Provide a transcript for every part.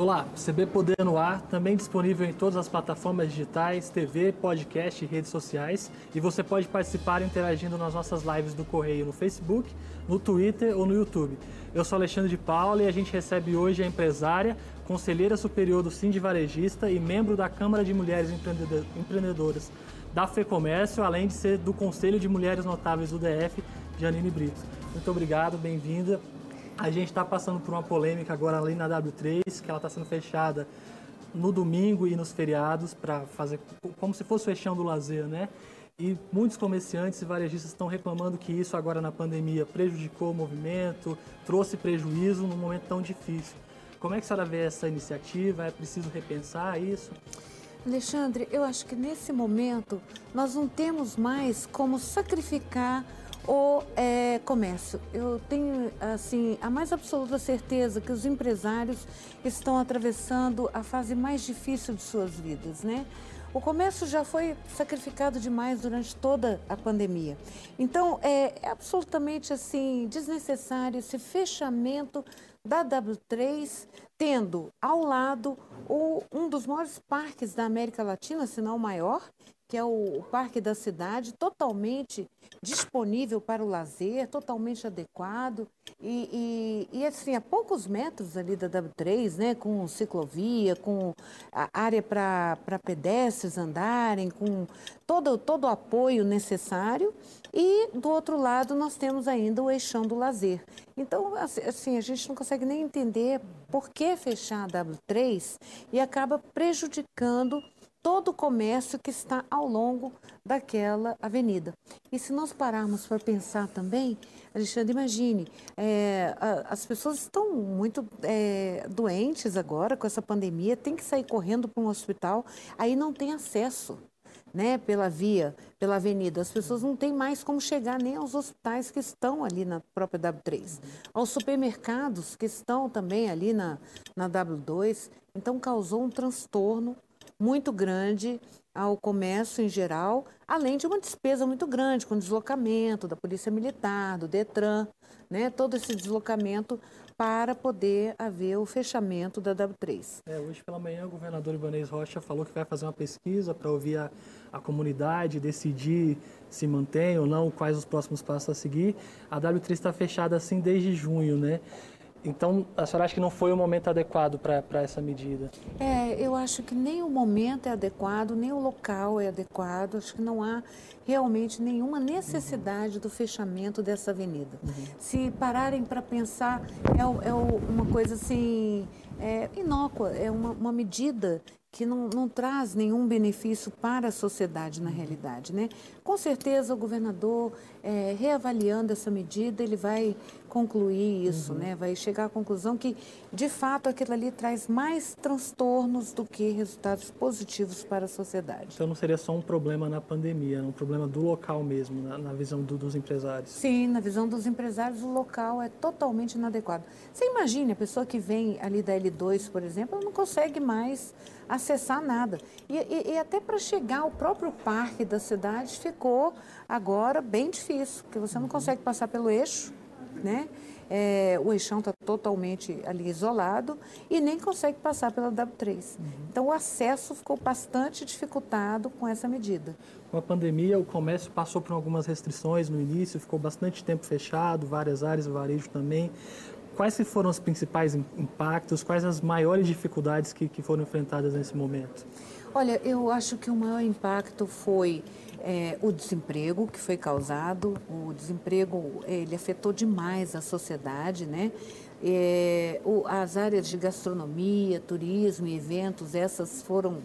Olá, CB Poder no Ar, também disponível em todas as plataformas digitais, TV, podcast e redes sociais. E você pode participar interagindo nas nossas lives do Correio no Facebook, no Twitter ou no YouTube. Eu sou Alexandre de Paula e a gente recebe hoje a empresária, conselheira superior do Sind Varejista e membro da Câmara de Mulheres Empreendedoras da FEComércio, além de ser do Conselho de Mulheres Notáveis do DF, Janine Brito. Muito obrigado, bem-vinda. A gente está passando por uma polêmica agora ali na W3, que ela está sendo fechada no domingo e nos feriados para fazer como se fosse o do lazer, né? E muitos comerciantes e varejistas estão reclamando que isso agora na pandemia prejudicou o movimento, trouxe prejuízo num momento tão difícil. Como é que a senhora vê essa iniciativa? É preciso repensar isso? Alexandre, eu acho que nesse momento nós não temos mais como sacrificar o é, comércio. Eu tenho assim a mais absoluta certeza que os empresários estão atravessando a fase mais difícil de suas vidas, né? O comércio já foi sacrificado demais durante toda a pandemia. Então, é, é absolutamente assim desnecessário esse fechamento da W3, tendo ao lado o, um dos maiores parques da América Latina, se não o maior, que é o, Parque da Cidade, totalmente disponível para o lazer, totalmente adequado. E, e, e, assim, a poucos metros ali da W3, né, com ciclovia, com área para pedestres andarem, com todo, todo o apoio necessário. E do outro lado nós temos ainda o eixão do lazer. Então, assim, assim a gente não consegue nem entender por que fechar a W3 e acaba prejudicando todo o comércio que está ao longo daquela avenida. E se nós pararmos para pensar também, Alexandre, imagine, é, as pessoas estão muito é, doentes agora com essa pandemia, tem que sair correndo para um hospital, aí não tem acesso. Né, pela via, pela avenida. As pessoas não têm mais como chegar nem aos hospitais que estão ali na própria W3, aos supermercados que estão também ali na, na W2. Então, causou um transtorno muito grande ao comércio em geral, além de uma despesa muito grande com deslocamento da Polícia Militar, do Detran, né, todo esse deslocamento para poder haver o fechamento da W3. É, hoje pela manhã o governador Ibanez Rocha falou que vai fazer uma pesquisa para ouvir a, a comunidade, decidir se mantém ou não, quais os próximos passos a seguir. A W3 está fechada assim desde junho, né? Então, a senhora acha que não foi o momento adequado para essa medida? É, eu acho que nem o momento é adequado, nem o local é adequado. Acho que não há realmente nenhuma necessidade uhum. do fechamento dessa avenida. Uhum. Se pararem para pensar, é, é, uma coisa assim, é, inócua, é uma, uma medida que não, não, traz nenhum benefício para a sociedade na realidade. Né? Com certeza o governador, é, reavaliando essa medida, ele vai concluir isso, uhum. né? vai chegar à conclusão que, de fato, aquilo ali traz mais transtornos do que resultados positivos para a sociedade. Então não seria só um problema na pandemia, é um problema do local mesmo, na, na visão do, dos empresários? Sim, na visão dos empresários, o local é totalmente inadequado. Você imagine a pessoa que vem ali da L2, por exemplo, ela não consegue mais acessar nada. E, e, e até para chegar ao próprio parque da cidade ficou agora bem difícil, porque você não consegue passar pelo eixo, né? É, o eixão está totalmente ali isolado e nem consegue passar pela W3. Uhum. Então o acesso ficou bastante dificultado com essa medida. Com a pandemia, o comércio passou por algumas restrições no início, ficou bastante tempo fechado, várias áreas, varejo também quais foram os principais impactos, quais as maiores dificuldades que, que foram enfrentadas nesse momento? Olha, eu acho que o maior impacto foi é, o desemprego que foi causado. O desemprego ele afetou demais a sociedade, né? É, o, as áreas de gastronomia, turismo e eventos, essas foram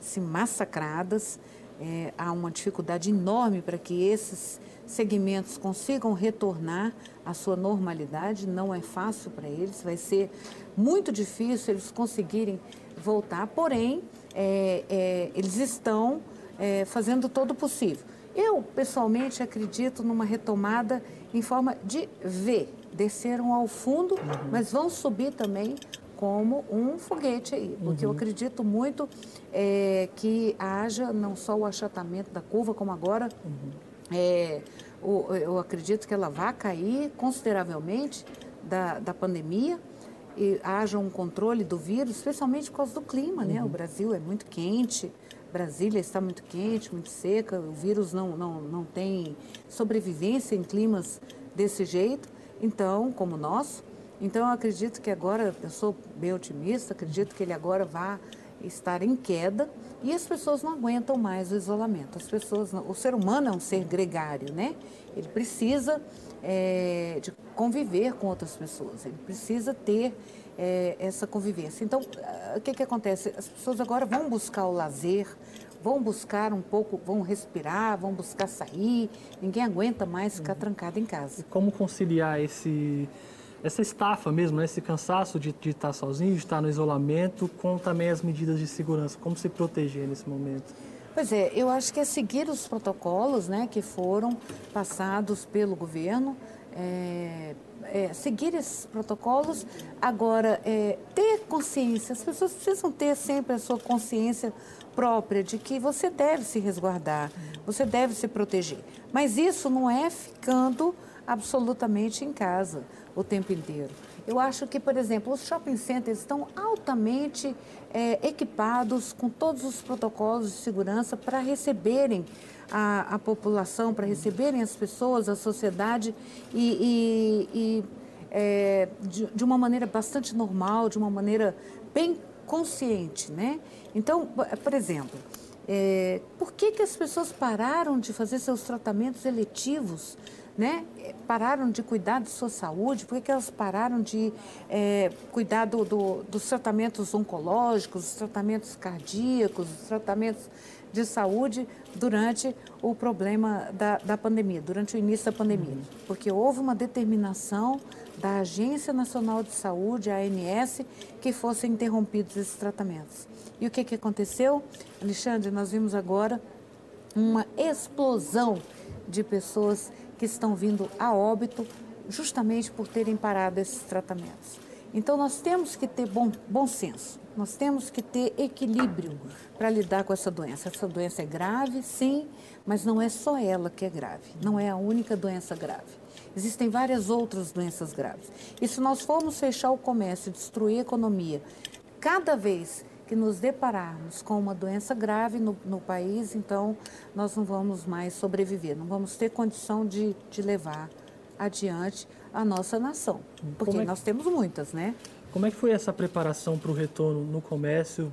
assim, massacradas. É, há uma dificuldade enorme para que esses segmentos consigam retornar à sua normalidade, não é fácil para eles, vai ser muito difícil eles conseguirem voltar, porém, é, é, eles estão é, fazendo todo o possível. Eu, pessoalmente, acredito numa retomada em forma de V. Desceram ao fundo, uhum. mas vão subir também como um foguete aí, porque uhum. eu acredito muito é, que haja não só o achatamento da curva, como agora uhum. é, eu acredito que ela vai cair consideravelmente da, da pandemia. E haja um controle do vírus, especialmente por causa do clima, né? O Brasil é muito quente, Brasília está muito quente, muito seca, o vírus não, não, não tem sobrevivência em climas desse jeito, então, como nós. Então, eu acredito que agora, eu sou bem otimista, acredito que ele agora vai estar em queda e as pessoas não aguentam mais o isolamento. As pessoas, não, o ser humano é um ser gregário, né? Ele precisa é, de conviver com outras pessoas, ele precisa ter é, essa convivência. Então, o que, que acontece? As pessoas agora vão buscar o lazer, vão buscar um pouco, vão respirar, vão buscar sair. Ninguém aguenta mais ficar trancado em casa. E como conciliar esse essa estafa mesmo, né? esse cansaço de, de estar sozinho, de estar no isolamento, com também as medidas de segurança? Como se proteger nesse momento? Pois é, eu acho que é seguir os protocolos né, que foram passados pelo governo, é, é, seguir esses protocolos, agora é, ter consciência, as pessoas precisam ter sempre a sua consciência própria de que você deve se resguardar, você deve se proteger. Mas isso não é ficando absolutamente em casa o tempo inteiro. Eu acho que, por exemplo, os shopping centers estão altamente é, equipados com todos os protocolos de segurança para receberem a, a população, para receberem as pessoas, a sociedade e, e, e é, de, de uma maneira bastante normal, de uma maneira bem consciente, né? Então, por exemplo, é, por que, que as pessoas pararam de fazer seus tratamentos eletivos né, pararam de cuidar de sua saúde, por que elas pararam de é, cuidar do, do, dos tratamentos oncológicos, dos tratamentos cardíacos, dos tratamentos de saúde durante o problema da, da pandemia, durante o início da pandemia. Porque houve uma determinação da Agência Nacional de Saúde, a ANS, que fossem interrompidos esses tratamentos. E o que, que aconteceu? Alexandre, nós vimos agora uma explosão de pessoas que estão vindo a óbito justamente por terem parado esses tratamentos. Então, nós temos que ter bom, bom senso, nós temos que ter equilíbrio para lidar com essa doença. Essa doença é grave, sim, mas não é só ela que é grave, não é a única doença grave. Existem várias outras doenças graves. E se nós formos fechar o comércio, destruir a economia, cada vez que nos depararmos com uma doença grave no, no, país, então nós não vamos mais sobreviver, não vamos ter condição de, de levar adiante a nossa nação, porque é que, nós temos muitas, né? Como é que foi essa preparação para o retorno no comércio,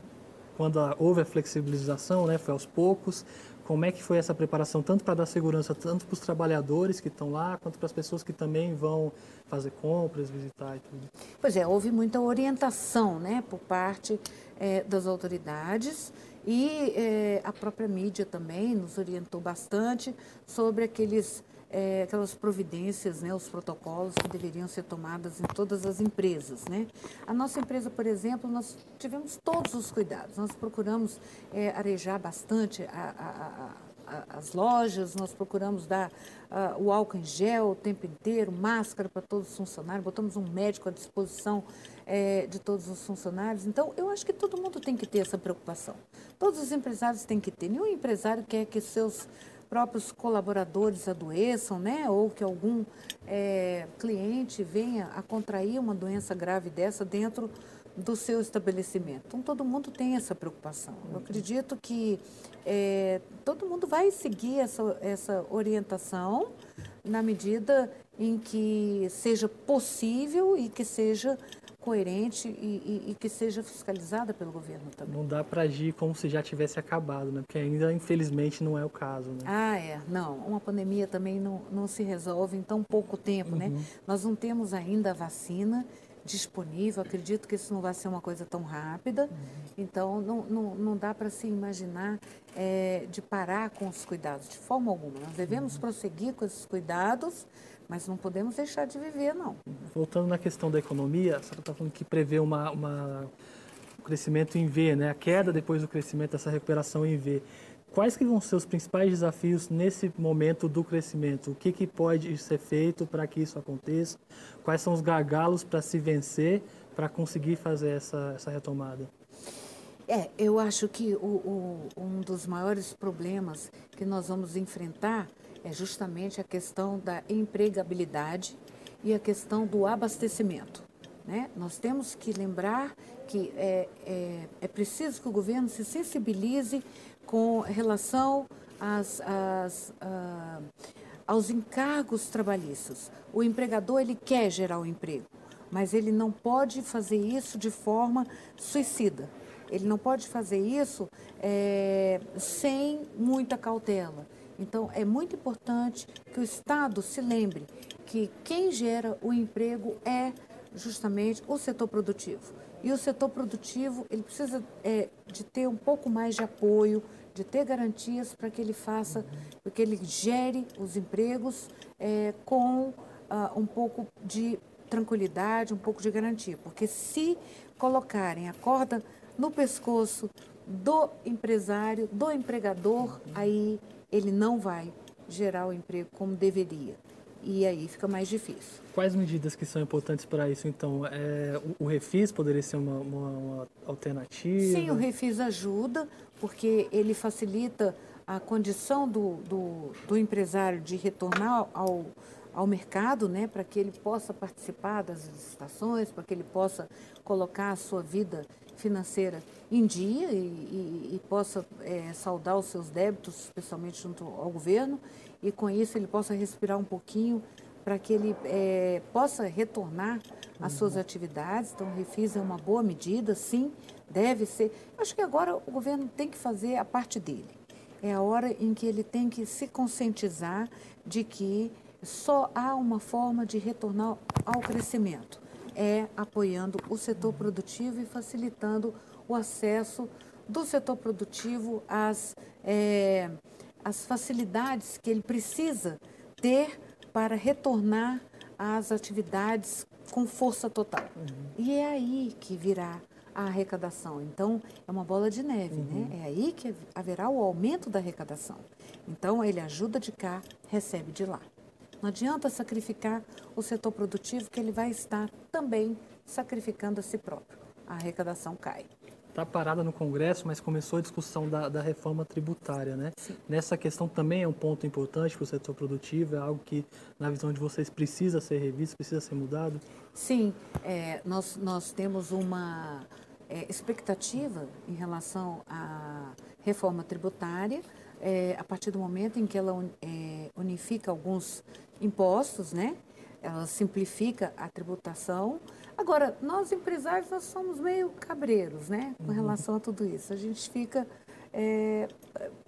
quando houve a flexibilização, né? Foi aos poucos. Como é que foi essa preparação, tanto para dar segurança, tanto para os trabalhadores que estão lá, quanto para as pessoas que também vão fazer compras, visitar e tudo? Pois é, houve muita orientação, né, por parte é, das autoridades e é, a própria mídia também nos orientou bastante sobre aqueles, é, aquelas providências, né, os protocolos que deveriam ser tomados em todas as empresas. Né? A nossa empresa, por exemplo, nós tivemos todos os cuidados, nós procuramos é, arejar bastante a, a, a as lojas, nós procuramos dar o álcool em gel o tempo inteiro, máscara para todos os funcionários, botamos um médico à disposição é, de todos os funcionários. Então, eu acho que todo mundo tem que ter essa preocupação. Todos os empresários têm que ter. Nenhum empresário quer que seus próprios colaboradores adoeçam, né? Ou que algum é, cliente venha a contrair uma doença grave dessa dentro do seu estabelecimento. Então, todo mundo tem essa preocupação. Eu acredito que é, todo mundo vai seguir essa, essa orientação na medida em que seja possível e que seja coerente e, e, e, que seja fiscalizada pelo governo também. Não dá para agir como se já tivesse acabado, né? Porque ainda, infelizmente, não é o caso, né? Ah, é. Não, uma pandemia também não, não se resolve em tão pouco tempo, né? uhum. né? Nós não temos ainda a vacina disponível. Acredito que isso não vai ser uma coisa tão rápida. Uhum. Então, não, não, não dá para se imaginar é, de parar com os cuidados, de forma alguma. Nós devemos uhum. prosseguir com esses cuidados, mas não podemos deixar de viver, não. Voltando na questão da economia, a senhora está falando que prevê uma, uma, um crescimento em V, né? a queda depois do crescimento, essa recuperação em V. Quais que vão ser os principais desafios nesse momento do crescimento? O que, que pode ser feito para que isso aconteça? Quais são os gargalos para se vencer, para conseguir fazer essa, essa retomada? É, eu acho que o, o, um dos maiores problemas que nós vamos enfrentar é justamente a questão da empregabilidade e a questão do abastecimento. Né? Nós temos que lembrar que é, é, é preciso que o governo se sensibilize com relação às, às, a, aos encargos trabalhistas. O empregador ele quer gerar o emprego, mas ele não pode fazer isso de forma suicida. Ele não pode fazer isso é, sem muita cautela. Então, é muito importante que o Estado se lembre que quem gera o emprego é justamente o setor produtivo. E o setor produtivo ele precisa é, de ter um pouco mais de apoio, de ter garantias para que ele faça, para que ele gere os empregos é, com uh, um pouco de tranquilidade, um pouco de garantia. Porque se colocarem a corda no pescoço do empresário, do empregador, aí ele não vai gerar o emprego como deveria. E aí fica mais difícil. Quais medidas que são importantes para isso, então? É, o, o, refis poderia ser uma, uma, uma, alternativa? Sim, o refis ajuda, porque ele facilita a condição do, do, do empresário de retornar ao, ao mercado, né, para que ele possa participar das licitações, para que ele possa colocar a sua vida financeira em dia e, e, e possa é, saldar os seus débitos, especialmente junto ao governo, e com isso ele possa respirar um pouquinho para que ele é, possa retornar às suas uhum. atividades. Então, o refis é uma boa medida, sim, deve ser. Acho que agora o governo tem que fazer a parte dele. É a hora em que ele tem que se conscientizar de que só há uma forma de retornar ao crescimento é apoiando o setor produtivo e facilitando o acesso do setor produtivo às, é, às facilidades que ele precisa ter para retornar às atividades com força total. Uhum. E é aí que virá a arrecadação. Então, é uma bola de neve, né? uhum. né? É aí que haverá o aumento da arrecadação. Então, ele ajuda de cá, recebe de lá. Não adianta sacrificar o setor produtivo, que ele vai estar também sacrificando a si próprio. A arrecadação cai. Está parada no Congresso, mas começou a discussão da, da reforma tributária, né? Sim. Nessa questão também é um ponto importante para o setor produtivo, é algo que, na visão de vocês, precisa ser revisto, precisa ser mudado? Sim, é, nós, nós temos uma é, expectativa em relação à reforma tributária, é, a partir do momento em que ela é, unifica alguns impostos, né? Ela simplifica a tributação. Agora, nós empresários, nós somos meio cabreiros, né? Com uhum. relação a tudo isso. A gente fica é,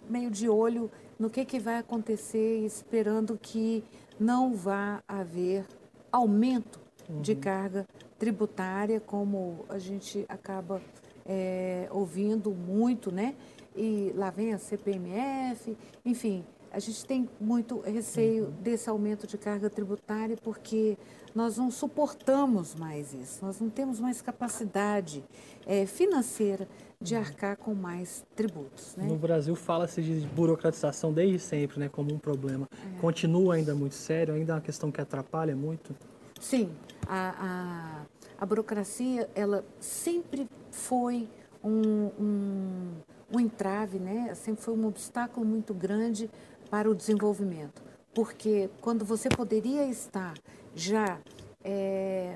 meio de olho no que, que vai acontecer, esperando que não vá haver aumento uhum. de carga tributária, como a gente acaba é, ouvindo muito, né? E lá vem a CPMF, enfim, a gente tem muito receio desse aumento de carga tributária porque nós não suportamos mais isso, nós não temos mais capacidade é, financeira de arcar com mais tributos. Né? No Brasil fala-se de burocratização desde sempre, né, como um problema. É. Continua ainda muito sério, ainda é uma questão que atrapalha muito? Sim, a, a, a burocracia ela sempre foi um, um, um entrave, né? sempre foi um obstáculo muito grande para o desenvolvimento. Porque quando você poderia estar já é,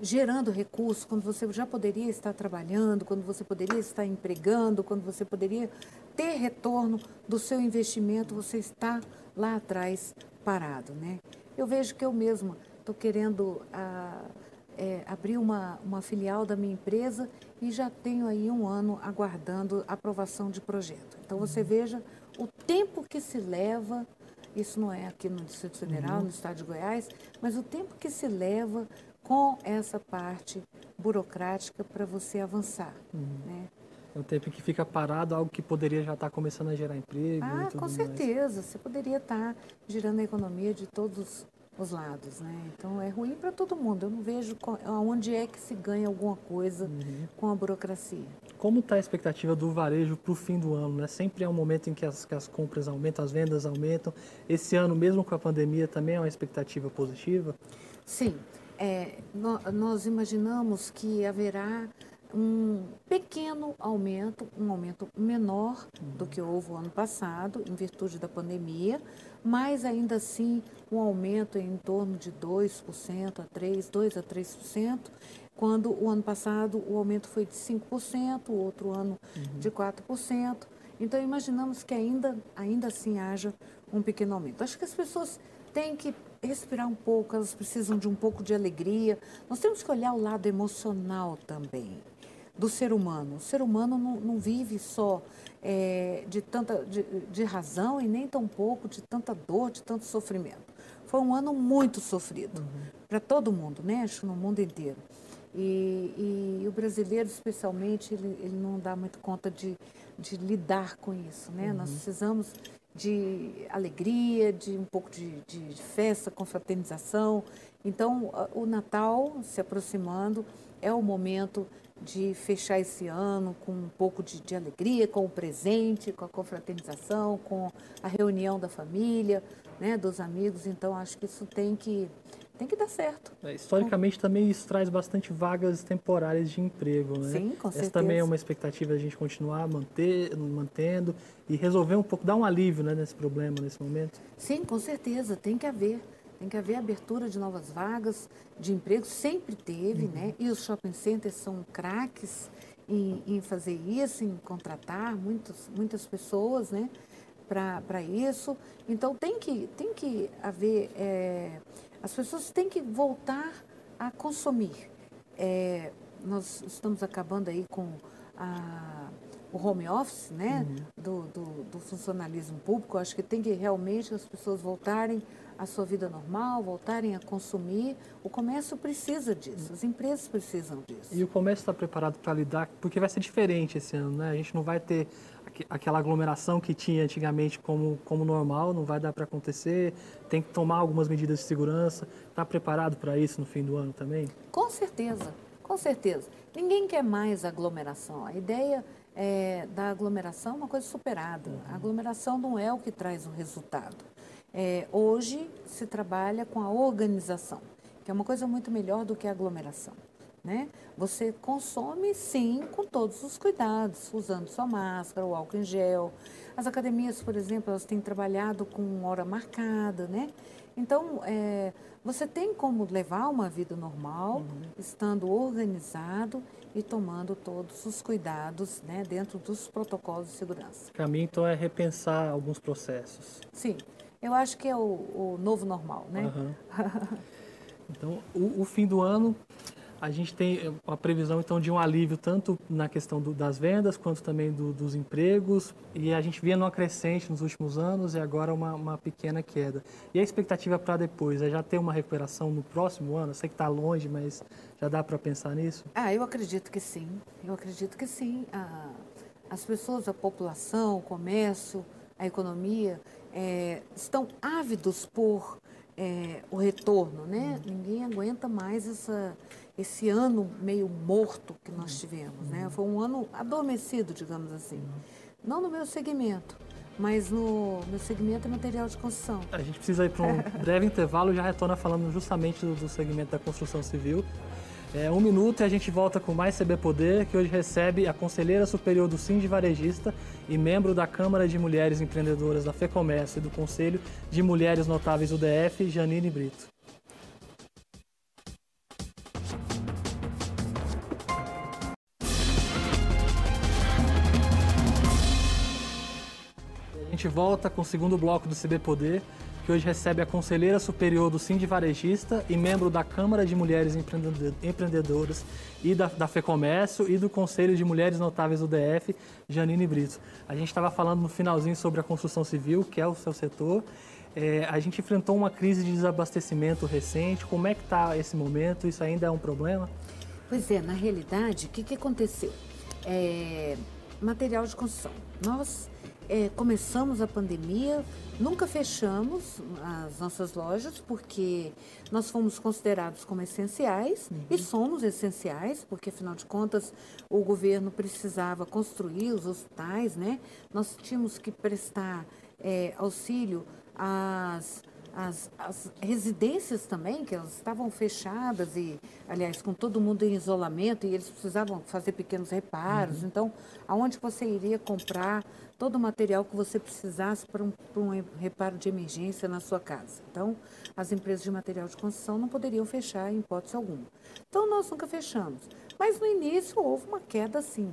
gerando recursos, quando você já poderia estar trabalhando, quando você poderia estar empregando, quando você poderia ter retorno do seu investimento, você está lá atrás parado, né? Eu vejo que eu mesma estou querendo a, ah, é, abrir uma, uma filial da minha empresa e já tenho aí um ano aguardando aprovação de projeto. Então você uhum. veja o tempo que se leva, isso não é aqui no Distrito Federal, uhum. no estado de Goiás, mas o tempo que se leva com essa parte burocrática para você avançar. Uhum. Né? É um tempo que fica parado, algo que poderia já estar começando a gerar emprego. Ah, com certeza. Mais. Você poderia estar girando a economia de todos os lados, né? Então é ruim para todo mundo. Eu não vejo onde é que se ganha alguma coisa uhum. com a burocracia. Como está a expectativa do varejo para o fim do ano? Né? Sempre é um momento em que as, que as compras aumentam, as vendas aumentam. Esse ano, mesmo com a pandemia, também é uma expectativa positiva? Sim. É, nós imaginamos que haverá um pequeno aumento, um aumento menor do que houve o ano passado, em virtude da pandemia, mas ainda assim um aumento em torno de 2% a 3%, 2% a 3%, quando o ano passado o aumento foi de 5%, o outro ano uhum. de 4%. Então imaginamos que ainda, ainda assim haja um pequeno aumento. Acho que as pessoas têm que respirar um pouco, elas precisam de um pouco de alegria. Nós temos que olhar o lado emocional também do ser humano. O ser humano não, não vive só é, de tanta de, de, razão e nem tão pouco de tanta dor, de tanto sofrimento. Foi um ano muito sofrido uhum. para todo mundo, né? Acho no mundo inteiro. E, e, o brasileiro, especialmente, ele, ele não dá muito conta de, de lidar com isso, né? Uhum. Nós precisamos de alegria, de um pouco de, de, de festa, confraternização. Então, o Natal se aproximando é o momento de fechar esse ano com um pouco de, de, alegria, com o presente, com a confraternização, com a reunião da família, né, dos amigos. Então, acho que isso tem que, tem que dar certo. É, historicamente, com... também isso traz bastante vagas temporárias de emprego. Né? Sim, com certeza. Essa também é uma expectativa a gente continuar manter, mantendo e resolver um pouco, dar um alívio né, nesse problema, nesse momento. Sim, com certeza, tem que haver. Tem que haver abertura de novas vagas de emprego, sempre teve, uhum. né? E os shopping centers são craques em, em, fazer isso, em contratar muitos, muitas pessoas, né? Para isso. Então tem que, tem que haver. É, as pessoas têm que voltar a consumir. É, nós estamos acabando aí com a, o home office, né? Uhum. Do, do, do funcionalismo público. acho que tem que realmente as pessoas voltarem a sua vida normal, voltarem a consumir. O comércio precisa disso, as empresas precisam disso. E o comércio está preparado para lidar, porque vai ser diferente esse ano, né? A gente não vai ter aquela aglomeração que tinha antigamente como, como normal, não vai dar para acontecer, tem que tomar algumas medidas de segurança. Está preparado para isso no fim do ano também? Com certeza, com certeza. Ninguém quer mais aglomeração. A ideia é, da aglomeração é uma coisa superada. A aglomeração não é o que traz o resultado. É, hoje se trabalha com a organização, que é uma coisa muito melhor do que a aglomeração. Né? Você consome sim com todos os cuidados, usando sua máscara, o álcool em gel. As academias, por exemplo, elas têm trabalhado com hora marcada, né? Então, é, você tem como levar uma vida normal, uhum. estando organizado e tomando todos os cuidados né, dentro dos protocolos de segurança. O caminho, então, é repensar alguns processos. Sim. Eu acho que é o, o novo normal, né? Uhum. então, o, o, fim do ano, a gente tem a previsão então de um alívio tanto na questão do, das vendas quanto também do, dos empregos e a gente via numa crescente nos últimos anos e agora uma, uma pequena queda. E a expectativa para depois é já ter uma recuperação no próximo ano? Eu sei que está longe, mas já dá para pensar nisso? Ah, eu acredito que sim. Eu acredito que sim. Ah, as pessoas, a população, o comércio, a economia é, estão ávidos por é, o retorno, né? Uhum. Ninguém aguenta mais essa, esse ano meio morto que nós tivemos, né? Foi um ano adormecido, digamos assim. Não no meu segmento, mas no meu segmento é material de construção. A gente precisa ir para um breve intervalo e já retorna falando justamente do, do segmento da construção civil. É, um minuto e a gente volta com mais CB Poder, que hoje recebe a Conselheira Superior do Sind Varejista e membro da Câmara de Mulheres Empreendedoras da FEComércio e do Conselho de Mulheres Notáveis UDF, Janine Brito. A gente volta com o segundo bloco do CB Poder, que hoje recebe a conselheira superior do Sind Varejista e membro da Câmara de Mulheres Empreendedoras e da, da FEComércio e do Conselho de Mulheres Notáveis do DF, Janine Brito. A gente estava falando no finalzinho sobre a construção civil, que é o seu setor. É, a gente enfrentou uma crise de desabastecimento recente. Como é que está esse momento? Isso ainda é um problema? Pois é, na realidade, o que, que aconteceu? É, material de construção. Nós é, começamos a pandemia, nunca fechamos as nossas lojas porque nós fomos considerados como essenciais uhum. e somos essenciais, porque afinal de contas o governo precisava construir os hospitais, né? Nós tínhamos que prestar é, auxílio às as, as residências também, que elas estavam fechadas e, aliás, com todo mundo em isolamento e eles precisavam fazer pequenos reparos. Uhum. Então, aonde você iria comprar todo o material que você precisasse para um, para um reparo de emergência na sua casa? Então, as empresas de material de construção não poderiam fechar em hipótese alguma. Então, nós nunca fechamos. Mas no início houve uma queda, assim,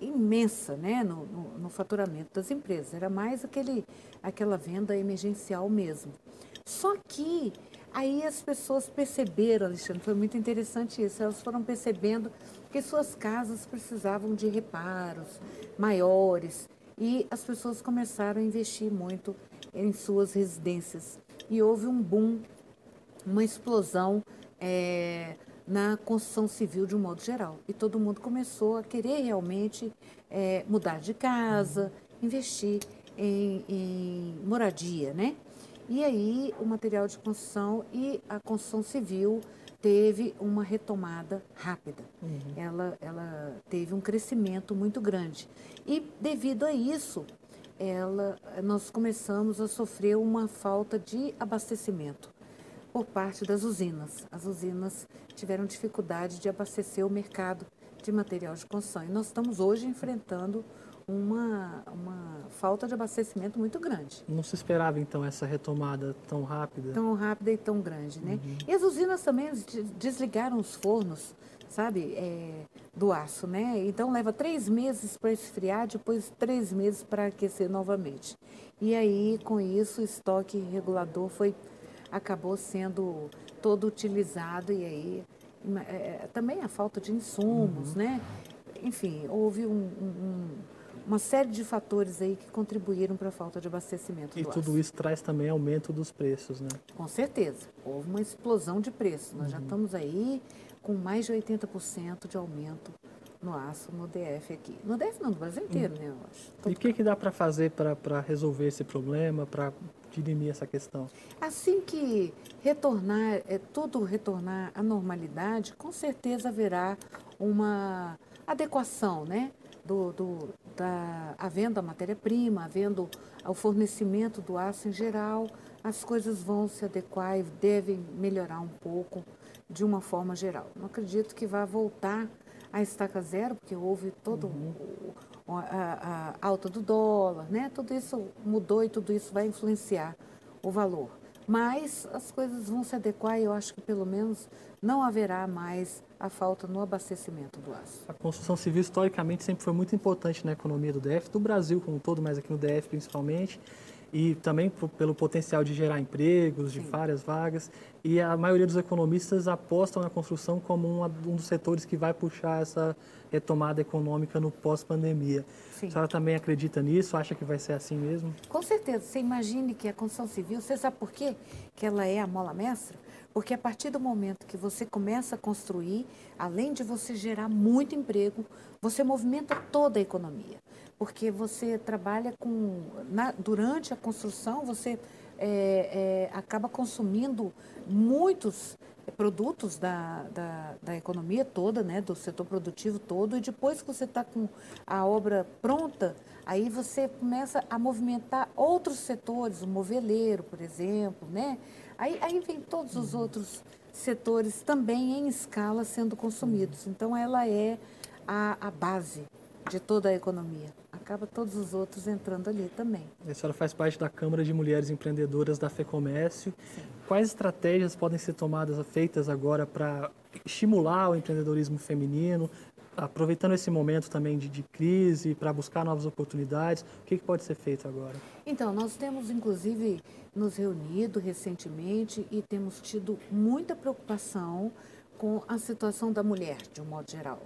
imensa né, no, no, no, faturamento das empresas. Era mais aquele, aquela venda emergencial mesmo. Só que aí as pessoas perceberam, Alexandre, foi muito interessante isso, elas foram percebendo que suas casas precisavam de reparos maiores e as pessoas começaram a investir muito em suas residências. E houve um boom, uma explosão é, na construção civil de um modo geral. E todo mundo começou a querer realmente é, mudar de casa, investir em, em moradia, né? E aí o material de construção e a construção civil teve uma retomada rápida. Uhum. Ela, ela teve um crescimento muito grande. E devido a isso, ela, nós começamos a sofrer uma falta de abastecimento por parte das usinas. As usinas tiveram dificuldade de abastecer o mercado de material de construção. E nós estamos hoje enfrentando uma, uma falta de abastecimento muito grande. Não se esperava, então, essa retomada tão rápida? Tão rápida e tão grande, né? Uhum. E as usinas também desligaram os fornos, sabe, é, do aço, né? Então, leva três meses para esfriar, depois três meses para aquecer novamente. E aí, com isso, o estoque regulador foi acabou sendo todo utilizado e aí é, também a falta de insumos, uhum. né? Enfim, houve um, um uma série de fatores aí que contribuíram para a falta de abastecimento e do tudo isso traz também aumento dos preços, né? Com certeza. Houve uma explosão de preços. Nós uhum. já estamos aí com mais de 80% de aumento no aço no DF aqui. No DF não, no Brasil inteiro, uhum. né? Eu acho. e o que, que dá para fazer para resolver esse problema, para dirimir essa questão? Assim que retornar, é, tudo retornar à normalidade, com certeza haverá uma adequação, né? do, do, da, havendo a matéria-prima, havendo o fornecimento do aço em geral, as coisas vão se adequar e devem melhorar um pouco de uma forma geral. Não acredito que vá voltar a estaca zero, porque houve todo uhum. o, a, a, alta do dólar, né? Tudo isso mudou e tudo isso vai influenciar o valor. Mas as coisas vão se adequar e eu acho que pelo menos não haverá mais a falta no abastecimento do aço. A construção civil historicamente sempre foi muito importante na economia do DF, do Brasil como um todo, mas aqui no DF principalmente, e também pelo potencial de gerar empregos, de Sim. várias vagas. E a maioria dos economistas apostam na construção como um, um dos setores que vai puxar essa retomada econômica no pós-pandemia. A senhora também acredita nisso? Acha que vai ser assim mesmo? Com certeza. Você imagine que a construção civil, você sabe por quê? Que ela é a mola mestra? Porque a partir do momento que você começa a construir, além de você gerar muito emprego, você movimenta toda a economia. Porque você trabalha com. Na, durante a construção, você é, é, acaba consumindo muitos produtos da, da, da, economia toda, né, do setor produtivo todo, e depois que você está com a obra pronta, aí você começa a movimentar outros setores, o moveleiro, por exemplo, né? Aí, aí vem todos os outros setores também em escala sendo consumidos. Então, ela é a, a base de toda a economia. Acaba todos os outros entrando ali também. A senhora faz parte da Câmara de Mulheres Empreendedoras da FEComércio. Sim. Quais estratégias podem ser tomadas, feitas agora para estimular o empreendedorismo feminino, aproveitando esse momento também de, de crise para buscar novas oportunidades, o que, que, pode ser feito agora? Então, nós temos inclusive nos reunido recentemente e temos tido muita preocupação com a situação da mulher, de um modo geral.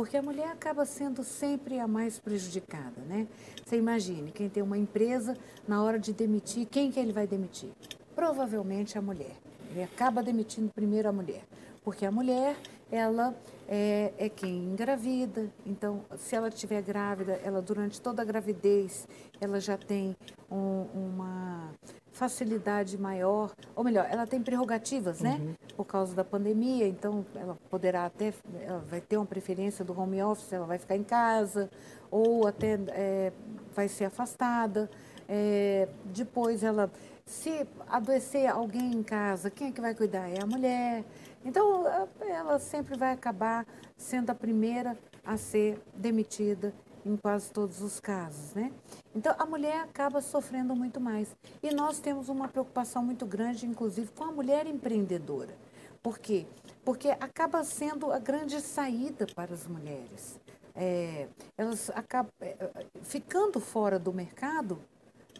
Porque a mulher acaba sendo sempre a mais prejudicada, né? Você imagine, quem tem uma empresa, na hora de demitir, quem que ele vai demitir? Provavelmente a mulher. Ele acaba demitindo primeiro a mulher. Porque a mulher, ela é, é quem engravida. Então, se ela estiver grávida, ela durante toda a gravidez, ela já tem um, uma facilidade maior, ou melhor, ela tem prerrogativas, né? Uhum. Por causa da pandemia, então ela poderá até, ela vai ter uma preferência do home office, ela vai ficar em casa, ou até é, vai ser afastada. É, depois ela se adoecer alguém em casa, quem é que vai cuidar? É a mulher. Então, ela sempre vai acabar sendo a primeira a ser demitida em quase todos os casos, né? Então, a mulher acaba sofrendo muito mais. E nós temos uma preocupação muito grande, inclusive, com a mulher empreendedora. Por quê? Porque acaba sendo a grande saída para as mulheres. É, elas acabam é, ficando fora do mercado,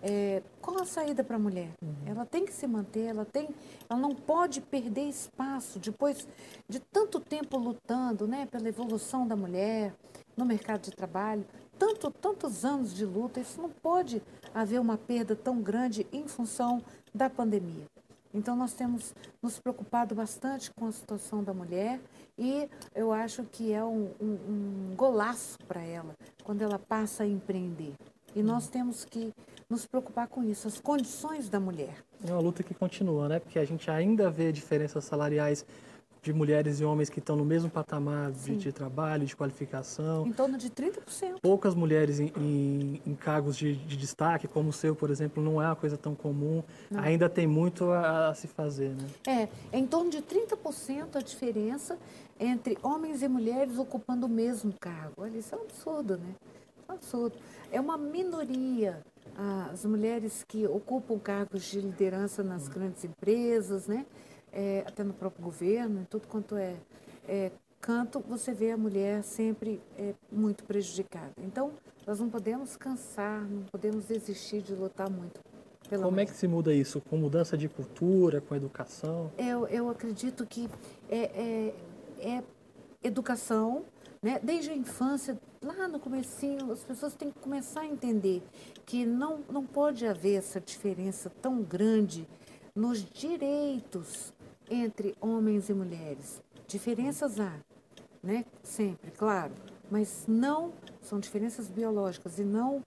é, qual a saída para a mulher? Uhum. Ela tem que se manter, ela, tem, ela não pode perder espaço depois de tanto tempo lutando né, pela evolução da mulher no mercado de trabalho, tanto, tantos anos de luta, isso não pode haver uma perda tão grande em função da pandemia. Então, nós temos nos preocupado bastante com a situação da mulher e eu acho que é um, um, um golaço para ela quando ela passa a empreender. E nós temos que nos preocupar com isso, as condições da mulher. É uma luta que continua, né? Porque a gente ainda vê diferenças salariais de mulheres e homens que estão no mesmo patamar de, de, trabalho, de qualificação. Em torno de 30%. Poucas mulheres em, em, em cargos de, de, destaque, como o seu, por exemplo, não é uma coisa tão comum. Não. Ainda tem muito a, a, se fazer, né? É, é em torno de 30% a diferença entre homens e mulheres ocupando o mesmo cargo. Olha, isso é um absurdo, né? É um absurdo. É uma minoria as mulheres que ocupam cargos de liderança nas grandes empresas, né? É, até no próprio governo, em tudo quanto é, é, canto, você vê a mulher sempre é, muito prejudicada. Então, nós não podemos cansar, não podemos desistir de lutar muito. Como mulher. é que se muda isso? Com mudança de cultura, com educação? Eu, eu acredito que é, é, é educação, né? Desde a infância, lá no comecinho, as pessoas têm que começar a entender que não, não pode haver essa diferença tão grande nos direitos entre homens e mulheres. Diferenças há, né? Sempre, claro, mas não são diferenças biológicas e não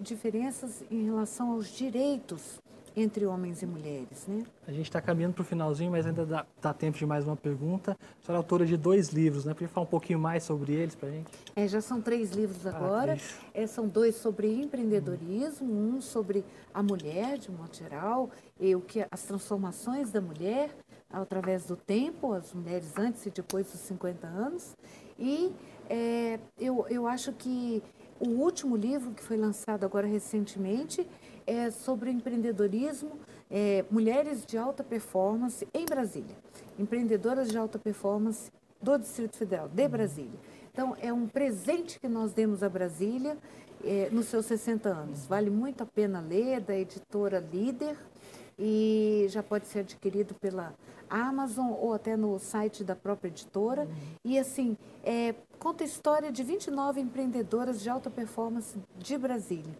diferenças em relação aos direitos entre homens e mulheres, né? A gente está caminhando para o finalzinho, mas ainda dá, dá, tempo de mais uma pergunta. A senhora é autora de dois livros, né? Podia falar um pouquinho mais sobre eles para a gente? É, já são três livros ah, agora. Ah, é, são dois sobre empreendedorismo, um sobre a mulher, de modo geral, e o que as transformações da mulher através do tempo, as mulheres antes e depois dos 50 anos. E é, eu, eu acho que o último livro que foi lançado agora recentemente é sobre empreendedorismo, é, mulheres de alta performance em Brasília, empreendedoras de alta performance do Distrito Federal, de Brasília. Então, é um presente que nós demos a Brasília é, nos seus 60 anos. Vale muito a pena ler, da editora Líder, e já pode ser adquirido pela Amazon ou até no site da própria editora. Uhum. E assim, é, conta a história de 29 empreendedoras de alta performance de Brasília.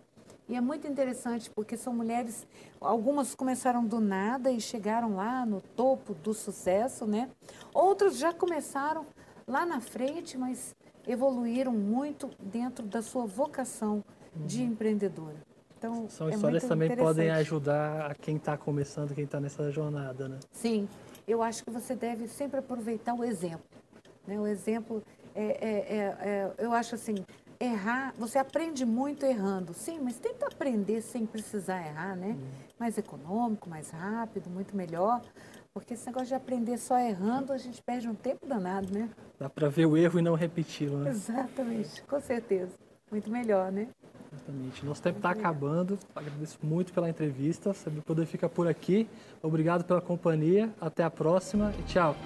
E é muito interessante porque são mulheres, algumas começaram do nada e chegaram lá no topo do sucesso, né? Outras já começaram lá na frente, mas evoluíram muito dentro da sua vocação de uhum. empreendedora. Então, São é histórias que também podem ajudar a quem está começando, quem está nessa jornada, né? Sim, eu acho que você deve sempre aproveitar o exemplo. Né? O exemplo, é, é, é, é eu acho assim, errar, você aprende muito errando. Sim, mas tenta aprender sem precisar errar, né? Uhum. Mais econômico, mais rápido, muito melhor. Porque esse negócio de aprender só errando, a gente perde um tempo danado, né? Dá para ver o erro e não repeti-lo, né? Exatamente, com certeza. Muito melhor, né? Exatamente. Nosso tempo está acabando. Agradeço muito pela entrevista. Sabe poder ficar por aqui. Obrigado pela companhia. Até a próxima e tchau.